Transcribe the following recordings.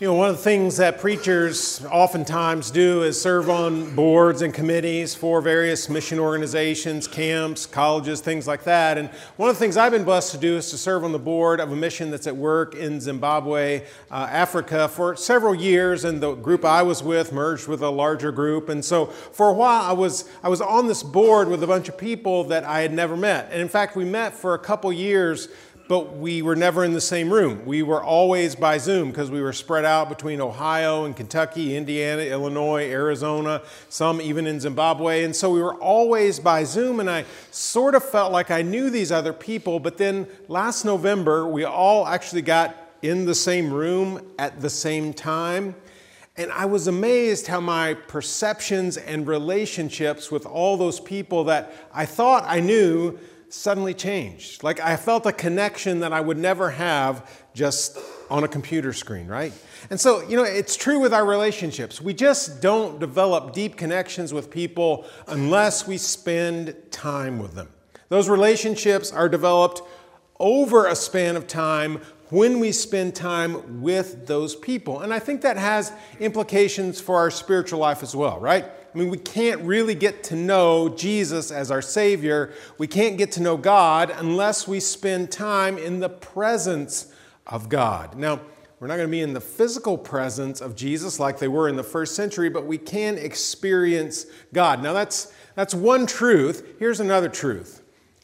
You know, one of the things that preachers oftentimes do is serve on boards and committees for various mission organizations, camps, colleges, things like that. And one of the things I've been blessed to do is to serve on the board of a mission that's at work in Zimbabwe, uh, Africa, for several years. And the group I was with merged with a larger group. And so for a while, I was, I was on this board with a bunch of people that I had never met. And in fact, we met for a couple years but we were never in the same room. We were always by Zoom because we were spread out between Ohio and Kentucky, Indiana, Illinois, Arizona, some even in Zimbabwe. And so we were always by Zoom, and I sort of felt like I knew these other people. But then last November, we all actually got in the same room at the same time. And I was amazed how my perceptions and relationships with all those people that I thought I knew suddenly changed. Like I felt a connection that I would never have just on a computer screen, right? And so, you know, it's true with our relationships. We just don't develop deep connections with people unless we spend time with them. Those relationships are developed over a span of time when we spend time with those people. And I think that has implications for our spiritual life as well, right? I mean, we can't really get to know Jesus as our Savior. We can't get to know God unless we spend time in the presence of God. Now, we're not going to be in the physical presence of Jesus like they were in the first century, but we can experience God. Now, that's, that's one truth. Here's another truth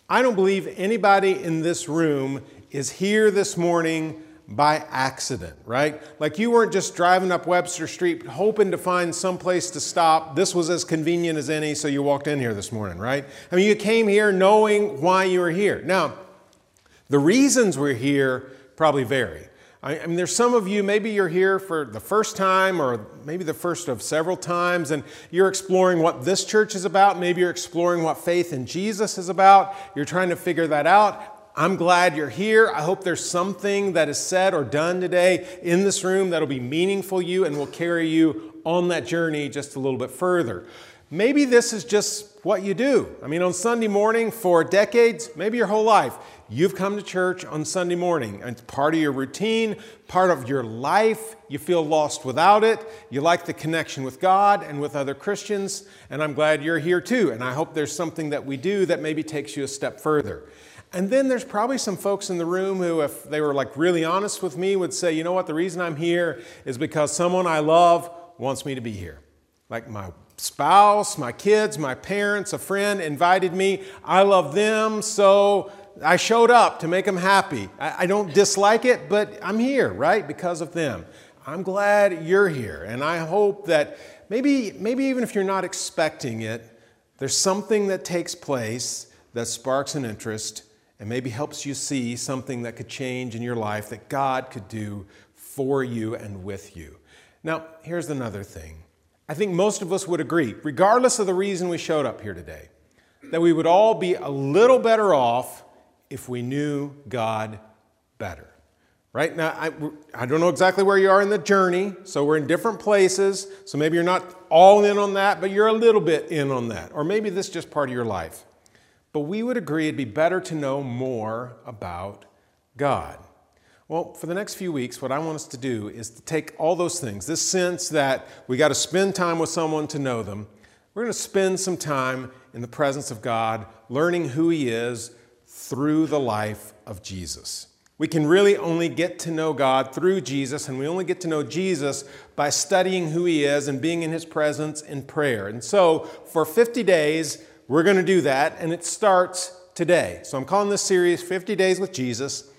I don't believe anybody in this room is here this morning by accident, right? Like you weren't just driving up Webster Street hoping to find some place to stop. This was as convenient as any, so you walked in here this morning, right? I mean, you came here knowing why you were here. Now, the reasons we're here probably vary. I mean, there's some of you, maybe you're here for the first time or maybe the first of several times, and you're exploring what this church is about. Maybe you're exploring what faith in Jesus is about. You're trying to figure that out. I'm glad you're here. I hope there's something that is said or done today in this room that'll be meaningful to you and will carry you on that journey just a little bit further. Maybe this is just what you do. I mean, on Sunday morning for decades, maybe your whole life, you've come to church on Sunday morning. It's part of your routine, part of your life. You feel lost without it. You like the connection with God and with other Christians, and I'm glad you're here too. And I hope there's something that we do that maybe takes you a step further. And then there's probably some folks in the room who, if they were like really honest with me, would say, you know what, the reason I'm here is because someone I love wants me to be here. Like my spouse, my kids, my parents, a friend invited me. I love them, so I showed up to make them happy. I, I don't dislike it, but I'm here, right, because of them. I'm glad you're here, and I hope that maybe, maybe even if you're not expecting it, there's something that takes place that sparks an interest and maybe helps you see something that could change in your life that God could do for you and with you. Now, here's another thing. I think most of us would agree, regardless of the reason we showed up here today, that we would all be a little better off if we knew God better. Right now, I, I don't know exactly where you are in the journey, so we're in different places. So maybe you're not all in on that, but you're a little bit in on that. Or maybe this is just part of your life. But we would agree it'd be better to know more about God. Well, for the next few weeks, what I want us to do is to take all those things, this sense that we got to spend time with someone to know them. We're going to spend some time in the presence of God, learning who He is through the life of Jesus. We can really only get to know God through Jesus, and we only get to know Jesus by studying who He is and being in His presence in prayer. And so, for 50 days, we're going to do that, and it starts today. So I'm calling this series 50 Days with Jesus.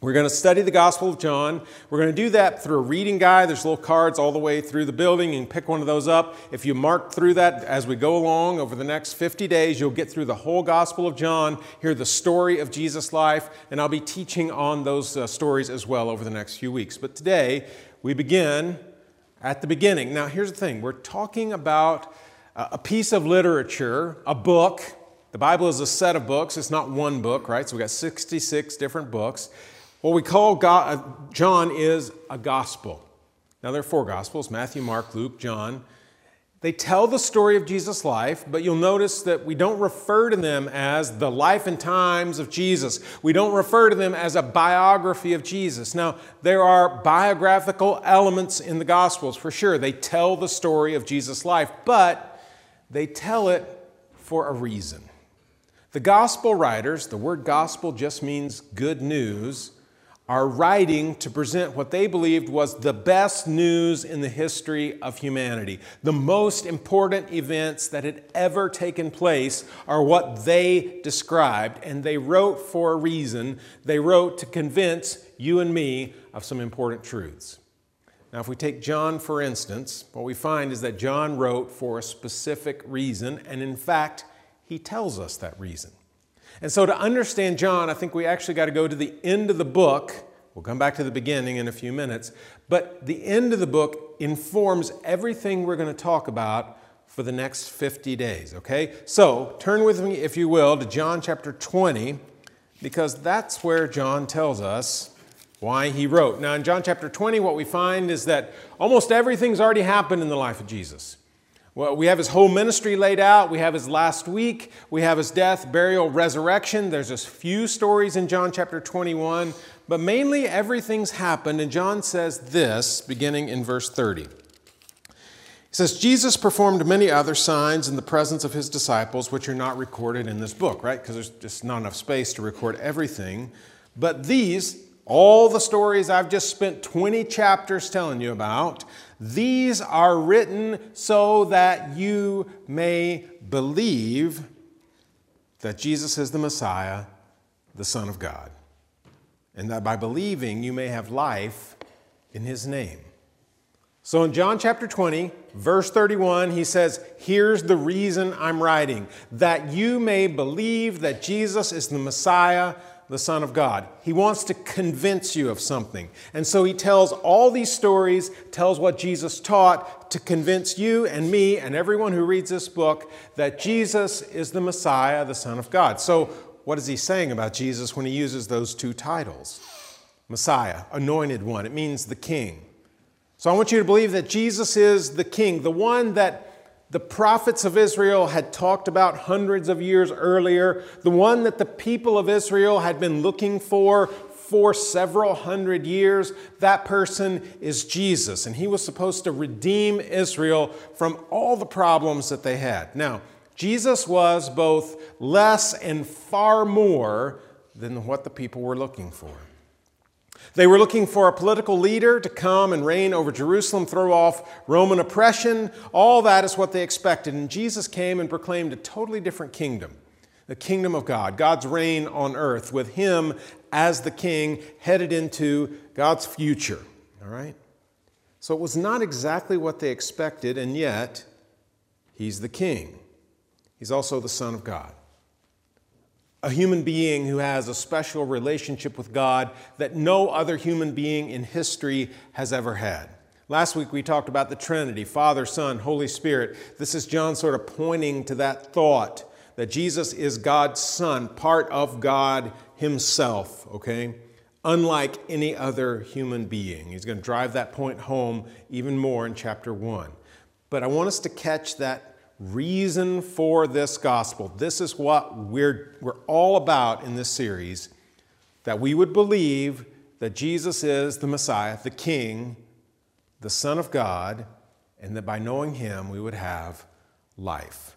We're going to study the Gospel of John. We're going to do that through a reading guide. There's little cards all the way through the building. You can pick one of those up. If you mark through that as we go along over the next 50 days, you'll get through the whole Gospel of John, hear the story of Jesus' life, and I'll be teaching on those uh, stories as well over the next few weeks. But today, we begin at the beginning. Now, here's the thing we're talking about a piece of literature, a book. The Bible is a set of books, it's not one book, right? So we got 66 different books. What we call God, uh, John is a gospel. Now, there are four gospels Matthew, Mark, Luke, John. They tell the story of Jesus' life, but you'll notice that we don't refer to them as the life and times of Jesus. We don't refer to them as a biography of Jesus. Now, there are biographical elements in the Gospels for sure. They tell the story of Jesus' life, but they tell it for a reason. The Gospel writers, the word gospel just means good news are writing to present what they believed was the best news in the history of humanity. The most important events that had ever taken place are what they described, and they wrote for a reason. They wrote to convince you and me of some important truths. Now, if we take John, for instance, what we find is that John wrote for a specific reason, and in fact, he tells us that reason. And so, to understand John, I think we actually got to go to the end of the book. We'll come back to the beginning in a few minutes. But the end of the book informs everything we're going to talk about for the next 50 days, okay? So, turn with me, if you will, to John chapter 20, because that's where John tells us why he wrote. Now, in John chapter 20, what we find is that almost everything's already happened in the life of Jesus. Well, we have his whole ministry laid out. We have his last week. We have his death, burial, resurrection. There's a few stories in John chapter 21, but mainly everything's happened. And John says this, beginning in verse 30. He says, Jesus performed many other signs in the presence of his disciples, which are not recorded in this book, right? Because there's just not enough space to record everything. But these, all the stories I've just spent 20 chapters telling you about, these are written so that you may believe that Jesus is the Messiah, the Son of God, and that by believing you may have life in his name. So in John chapter 20, verse 31, he says, Here's the reason I'm writing, that you may believe that Jesus is the Messiah, the Son of God. He wants to convince you of something. And so he tells all these stories, tells what Jesus taught to convince you and me and everyone who reads this book that Jesus is the Messiah, the Son of God. So, what is he saying about Jesus when he uses those two titles? Messiah, anointed one. It means the king. So I want you to believe that Jesus is the king, the one that the prophets of Israel had talked about hundreds of years earlier, the one that the people of Israel had been looking for for several hundred years, that person is Jesus. And he was supposed to redeem Israel from all the problems that they had. Now, Jesus was both less and far more than what the people were looking for. They were looking for a political leader to come and reign over Jerusalem, throw off Roman oppression. All that is what they expected. And Jesus came and proclaimed a totally different kingdom the kingdom of God, God's reign on earth, with Him as the king headed into God's future. All right? So it was not exactly what they expected, and yet, He's the king. He's also the Son of God a human being who has a special relationship with God that no other human being in history has ever had. Last week we talked about the Trinity Father, Son, Holy Spirit. This is John sort of pointing to that thought that Jesus is God's Son, part of God Himself, okay? Unlike any other human being. He's going to drive that point home even more in chapter 1. But I want us to catch that reason for this gospel. This is what we're, we're all about in this series that we would believe that Jesus is the Messiah, the King, the Son of God, and that by knowing Him we would have life.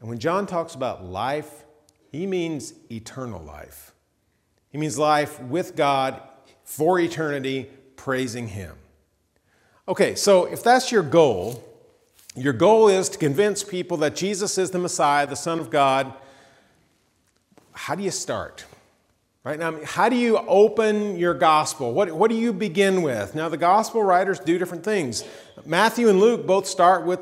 And when John talks about life, he means eternal life. He means life with God for eternity, praising Him. Okay, so if that's your goal, your goal is to convince people that Jesus is the Messiah, the Son of God. How do you start? Right now, how do you open your gospel? What, what do you begin with? Now, the gospel writers do different things. Matthew and Luke both start with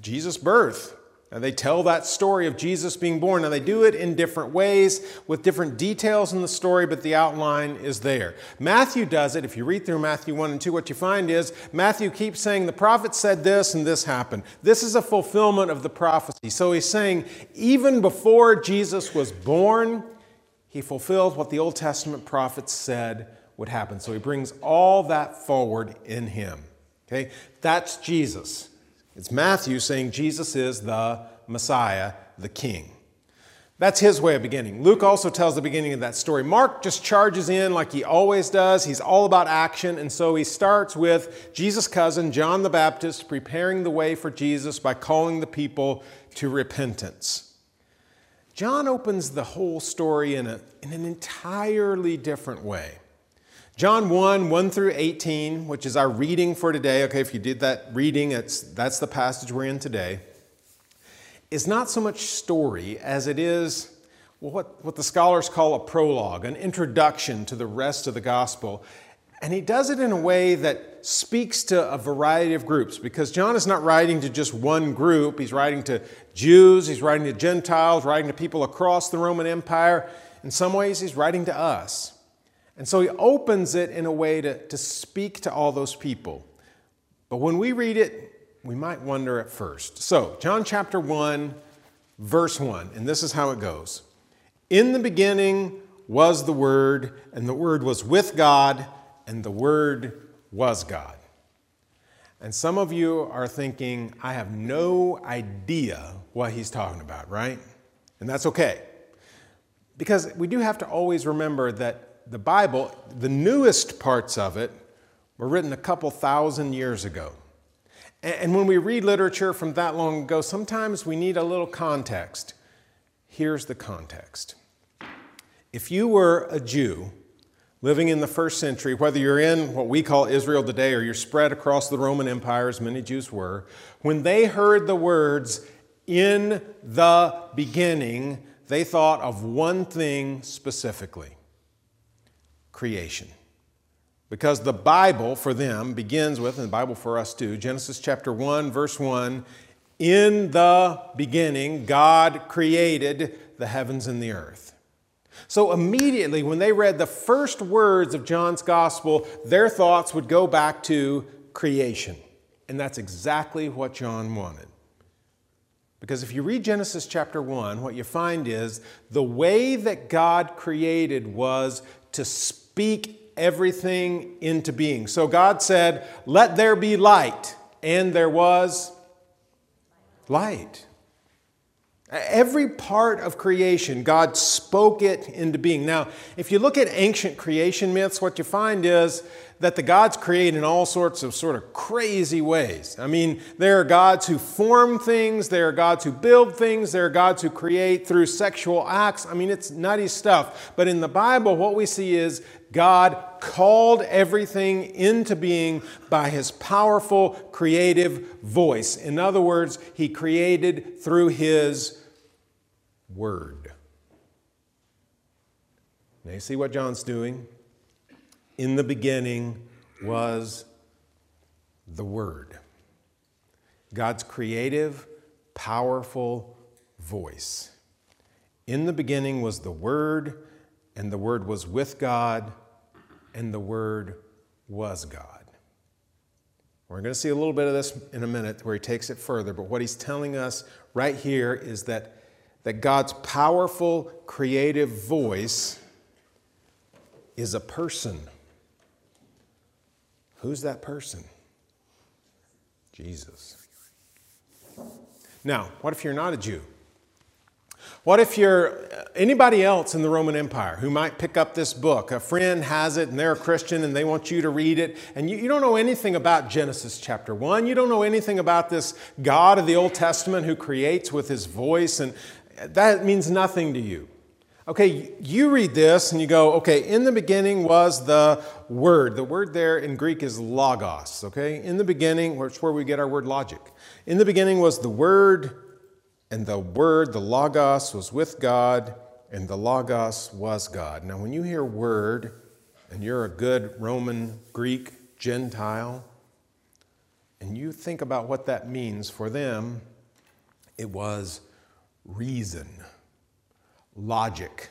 Jesus' birth. Now, they tell that story of Jesus being born. Now, they do it in different ways with different details in the story, but the outline is there. Matthew does it. If you read through Matthew 1 and 2, what you find is Matthew keeps saying, The prophet said this and this happened. This is a fulfillment of the prophecy. So he's saying, even before Jesus was born, he fulfilled what the Old Testament prophets said would happen. So he brings all that forward in him. Okay? That's Jesus. It's Matthew saying Jesus is the Messiah, the King. That's his way of beginning. Luke also tells the beginning of that story. Mark just charges in like he always does. He's all about action, and so he starts with Jesus' cousin, John the Baptist, preparing the way for Jesus by calling the people to repentance. John opens the whole story in, a, in an entirely different way. John 1, 1 through 18, which is our reading for today. Okay, if you did that reading, it's, that's the passage we're in today is not so much story as it is what, what the scholars call a prologue, an introduction to the rest of the gospel. And he does it in a way that speaks to a variety of groups because John is not writing to just one group. He's writing to Jews, he's writing to Gentiles, writing to people across the Roman Empire. In some ways, he's writing to us. And so he opens it in a way to, to speak to all those people. But when we read it, we might wonder at first. So, John chapter 1, verse 1, and this is how it goes In the beginning was the Word, and the Word was with God, and the Word was God. And some of you are thinking, I have no idea what he's talking about, right? And that's okay. Because we do have to always remember that the Bible, the newest parts of it, were written a couple thousand years ago. And when we read literature from that long ago, sometimes we need a little context. Here's the context. If you were a Jew living in the first century, whether you're in what we call Israel today or you're spread across the Roman Empire, as many Jews were, when they heard the words, in the beginning, they thought of one thing specifically creation. Because the Bible for them begins with, and the Bible for us too, Genesis chapter 1, verse 1 In the beginning, God created the heavens and the earth. So immediately, when they read the first words of John's gospel, their thoughts would go back to creation. And that's exactly what John wanted. Because if you read Genesis chapter 1, what you find is the way that God created was to speak everything into being. So God said, Let there be light, and there was light. Every part of creation, God spoke it into being. Now, if you look at ancient creation myths, what you find is that the gods create in all sorts of sort of crazy ways. I mean, there are gods who form things, there are gods who build things, there are gods who create through sexual acts. I mean, it's nutty stuff. But in the Bible, what we see is God called everything into being by his powerful creative voice. In other words, he created through his word. Now, you see what John's doing? In the beginning was the Word. God's creative, powerful voice. In the beginning was the Word, and the Word was with God, and the Word was God. We're going to see a little bit of this in a minute where he takes it further, but what he's telling us right here is that, that God's powerful, creative voice is a person. Who's that person? Jesus. Now, what if you're not a Jew? What if you're uh, anybody else in the Roman Empire who might pick up this book? A friend has it and they're a Christian and they want you to read it, and you, you, don't know anything about Genesis chapter 1. You don't know anything about this God of the Old Testament who creates with his voice, and that means nothing to you. Okay, you read this and you go, okay, in the beginning was the Word. The word there in Greek is logos, okay? In the beginning, which is where we get our word logic. In the beginning was the Word, and the Word, the logos, was with God, and the logos was God. Now, when you hear Word, and you're a good Roman, Greek, Gentile, and you think about what that means for them, it was reason logic.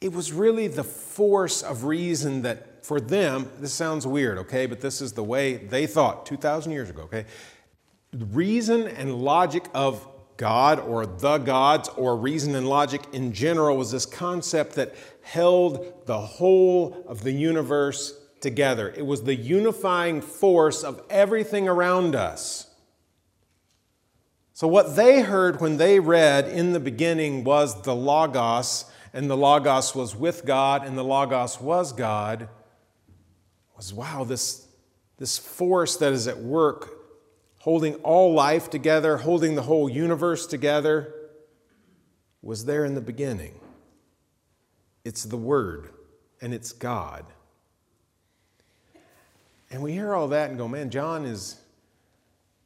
It was really the force of reason that, for them, this sounds weird, okay, but this is the way they thought 2,000 years ago, okay? Reason and logic of God or the gods or reason and logic in general was this concept that held the whole of the universe together. It was the unifying force of everything around us. So, what they heard when they read in the beginning was the Logos, and the Logos was with God, and the Logos was God, was wow, this, this force that is at work, holding all life together, holding the whole universe together, was there in the beginning. It's the Word, and it's God. And we hear all that and go, man, John is,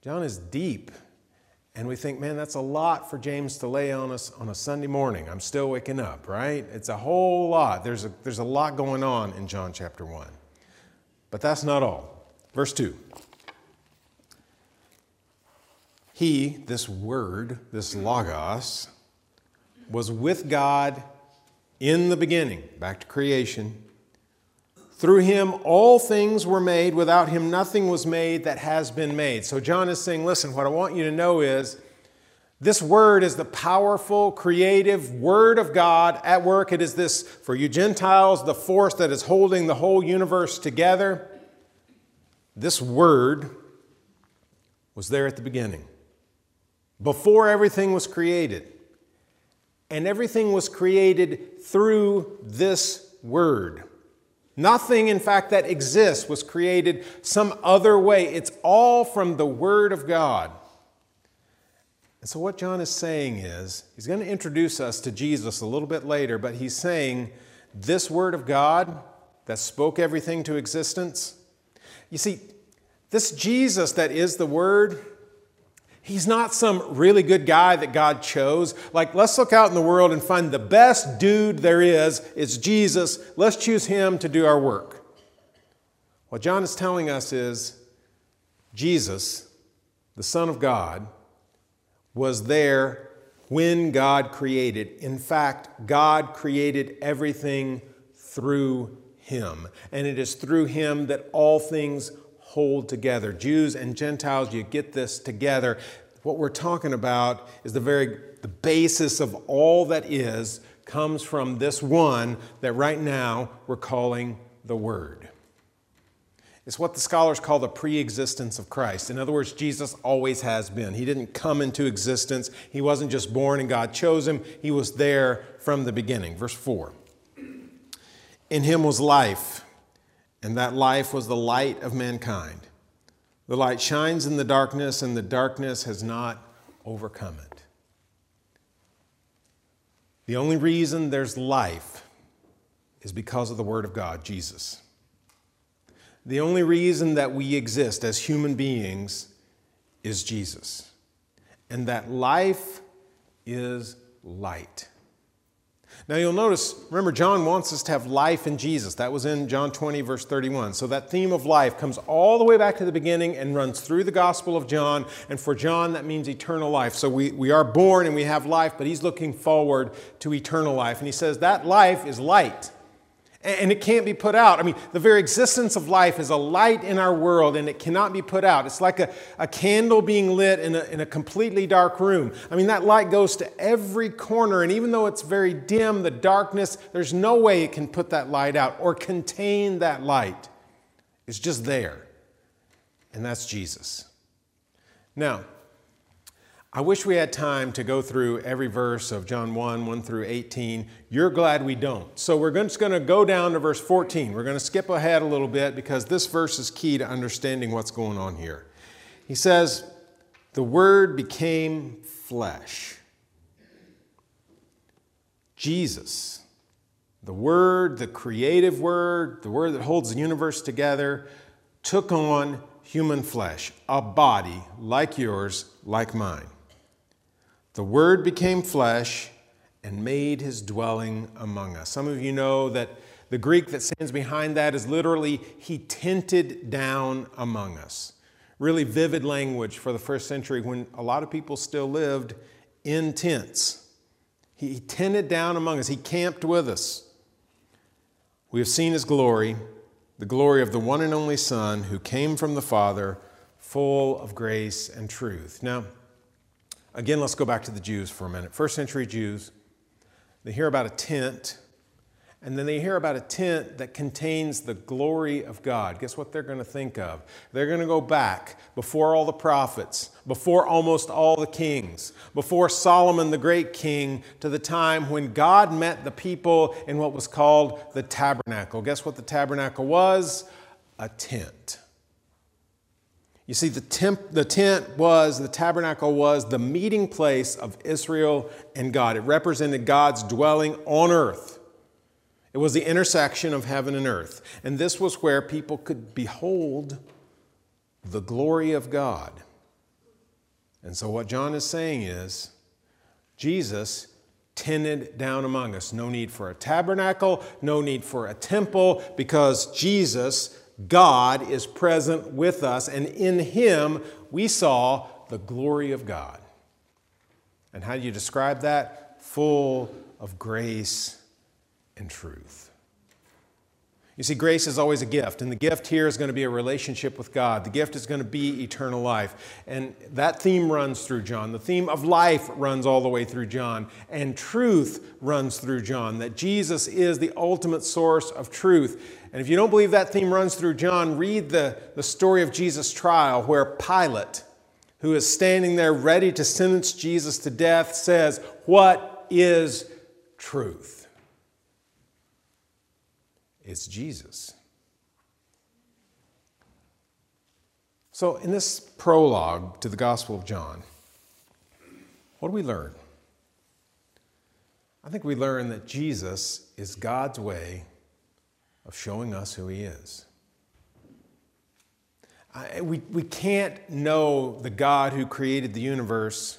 John is deep. And we think, man, that's a lot for James to lay on us on a Sunday morning. I'm still waking up, right? It's a whole lot. There's a, there's a lot going on in John chapter 1. But that's not all. Verse 2. He, this word, this logos, was with God in the beginning, back to creation. Through him, all things were made. Without him, nothing was made that has been made. So, John is saying, listen, what I want you to know is this word is the powerful, creative word of God at work. It is this, for you Gentiles, the force that is holding the whole universe together. This word was there at the beginning, before everything was created. And everything was created through this word. Nothing, in fact, that exists was created some other way. It's all from the Word of God. And so, what John is saying is, he's going to introduce us to Jesus a little bit later, but he's saying this Word of God that spoke everything to existence. You see, this Jesus that is the Word, He's not some really good guy that God chose. Like, let's look out in the world and find the best dude there is. It's Jesus. Let's choose him to do our work. What John is telling us is Jesus, the Son of God, was there when God created. In fact, God created everything through him. And it is through him that all things hold together. Jews and Gentiles, you get this together. What we're talking about is the very the basis of all that is comes from this one that right now we're calling the Word. It's what the scholars call the pre existence of Christ. In other words, Jesus always has been. He didn't come into existence, He wasn't just born and God chose Him, He was there from the beginning. Verse 4 In Him was life and that life was the light of mankind. The light shines in the darkness, and the darkness has not overcome it. The only reason there's life is because of the Word of God, Jesus. The only reason that we exist as human beings is Jesus. And that life is light. Now you'll notice, remember, John wants us to have life in Jesus. That was in John 20, verse 31. So that theme of life comes all the way back to the beginning and runs through the Gospel of John. And for John, that means eternal life. So we, we are born and we have life, but he's looking forward to eternal life. And he says that life is light and it can't be put out. I mean, the very existence of life is a light in our world and it cannot be put out. It's like a, a candle being lit in a, in a completely dark room. I mean, that light goes to every corner, and even though it's very dim, the darkness, there's no way it can put that light out or contain that light. It's just there. And that's Jesus. Now, I wish we had time to go through every verse of John 1, 1 through 18. You're glad we don't. So we're just going to go down to verse 14. We're going to skip ahead a little bit because this verse is key to understanding what's going on here. He says, The Word became flesh. Jesus, the Word, the creative Word, the Word that holds the universe together, took on human flesh, a body like yours, like mine. The Word became flesh and made his dwelling among us. Some of you know that the Greek that stands behind that is literally, he tented down among us. Really vivid language for the first century when a lot of people still lived in tents. He tented down among us, he camped with us. We have seen his glory, the glory of the one and only Son who came from the Father, full of grace and truth. Now, Again, let's go back to the Jews for a minute. First century Jews, they hear about a tent, and then they hear about a tent that contains the glory of God. Guess what they're going to think of? They're going to go back before all the prophets, before almost all the kings, before Solomon the great king, to the time when God met the people in what was called the tabernacle. Guess what the tabernacle was? A tent. You see, the, temp, the tent was, the tabernacle was the meeting place of Israel and God. It represented God's dwelling on earth. It was the intersection of heaven and earth. And this was where people could behold the glory of God. And so, what John is saying is Jesus tented down among us. No need for a tabernacle, no need for a temple, because Jesus, God, is present with us. And in Him, we saw the glory of God. And how do you describe that? Full of grace and truth. You see, grace is always a gift, and the gift here is going to be a relationship with God. The gift is going to be eternal life. And that theme runs through John. The theme of life runs all the way through John, and truth runs through John, that Jesus is the ultimate source of truth. And if you don't believe that theme runs through John, read the, the story of Jesus' trial, where Pilate, who is standing there ready to sentence Jesus to death, says, What is truth? It's Jesus. So, in this prologue to the Gospel of John, what do we learn? I think we learn that Jesus is God's way of showing us who He is. I, we, we can't know the God who created the universe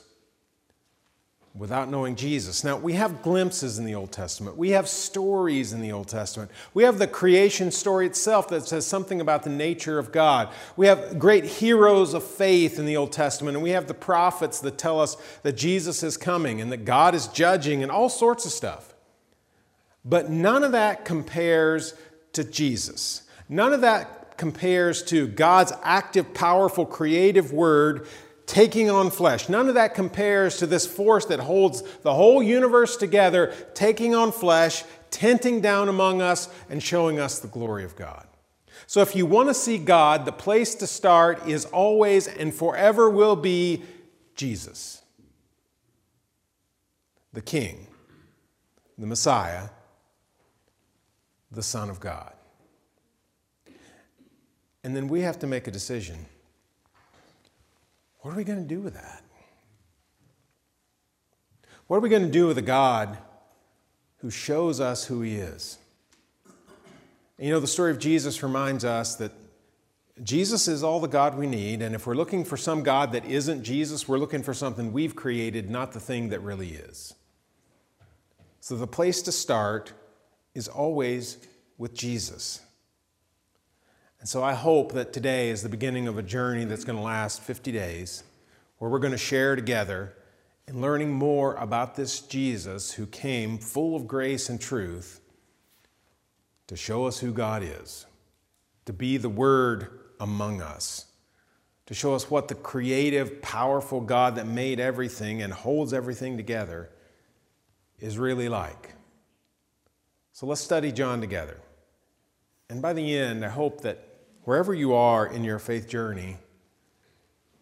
without knowing Jesus. Now, we have glimpses in the Old Testament. We have stories in the Old Testament. We have the creation story itself that says something about the nature of God. We have great heroes of faith in the Old Testament, and we have the prophets that tell us that Jesus is coming and that God is judging and all sorts of stuff. But none of that compares to Jesus. None of that compares to God's active, powerful, creative word taking on flesh. None of that compares to this force that holds the whole universe together, taking on flesh, tenting down among us, and showing us the glory of God. So, if you want to see God, the place to start is always and forever will be Jesus, the King, the Messiah, the Son of God. And then we have to make a decision. What are we going to do with that? What are we going to do with a God who shows us who He is? And you know, the story of Jesus reminds us that Jesus is all the God we need, and if we're looking for some God that isn't Jesus, we're looking for something we've created, not the thing that really is. So the place to start is always with Jesus. And so I hope that today is the beginning of a journey that's going to last 50 days, where we're going to share together in learning more about this Jesus who came full of grace and truth to show us who God is, to be the Word among us, to show us what the creative, powerful God that made everything and holds everything together is really like. So let's study John together. And by the end, I hope that wherever you are in your faith journey,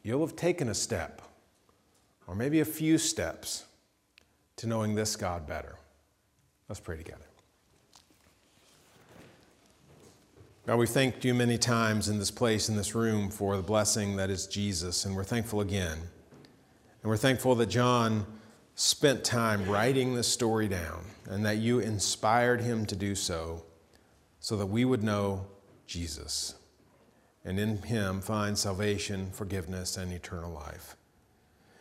you'll have taken a step, or maybe a few steps, to knowing this God better. Let's pray together. God, we've thanked you many times in this place, in this room, for the blessing that is Jesus, and we're thankful again. And we're thankful that John spent time writing this story down and that you inspired him to do so so that we would know Jesus and in him find salvation, forgiveness, and eternal life.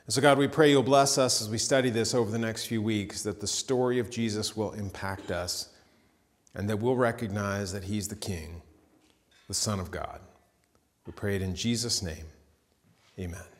And so, God, we pray you'll bless us as we study this over the next few weeks, that the story of Jesus will impact us, and that we'll recognize that he's the King, the Son of God. We pray it in Jesus' name. Amen.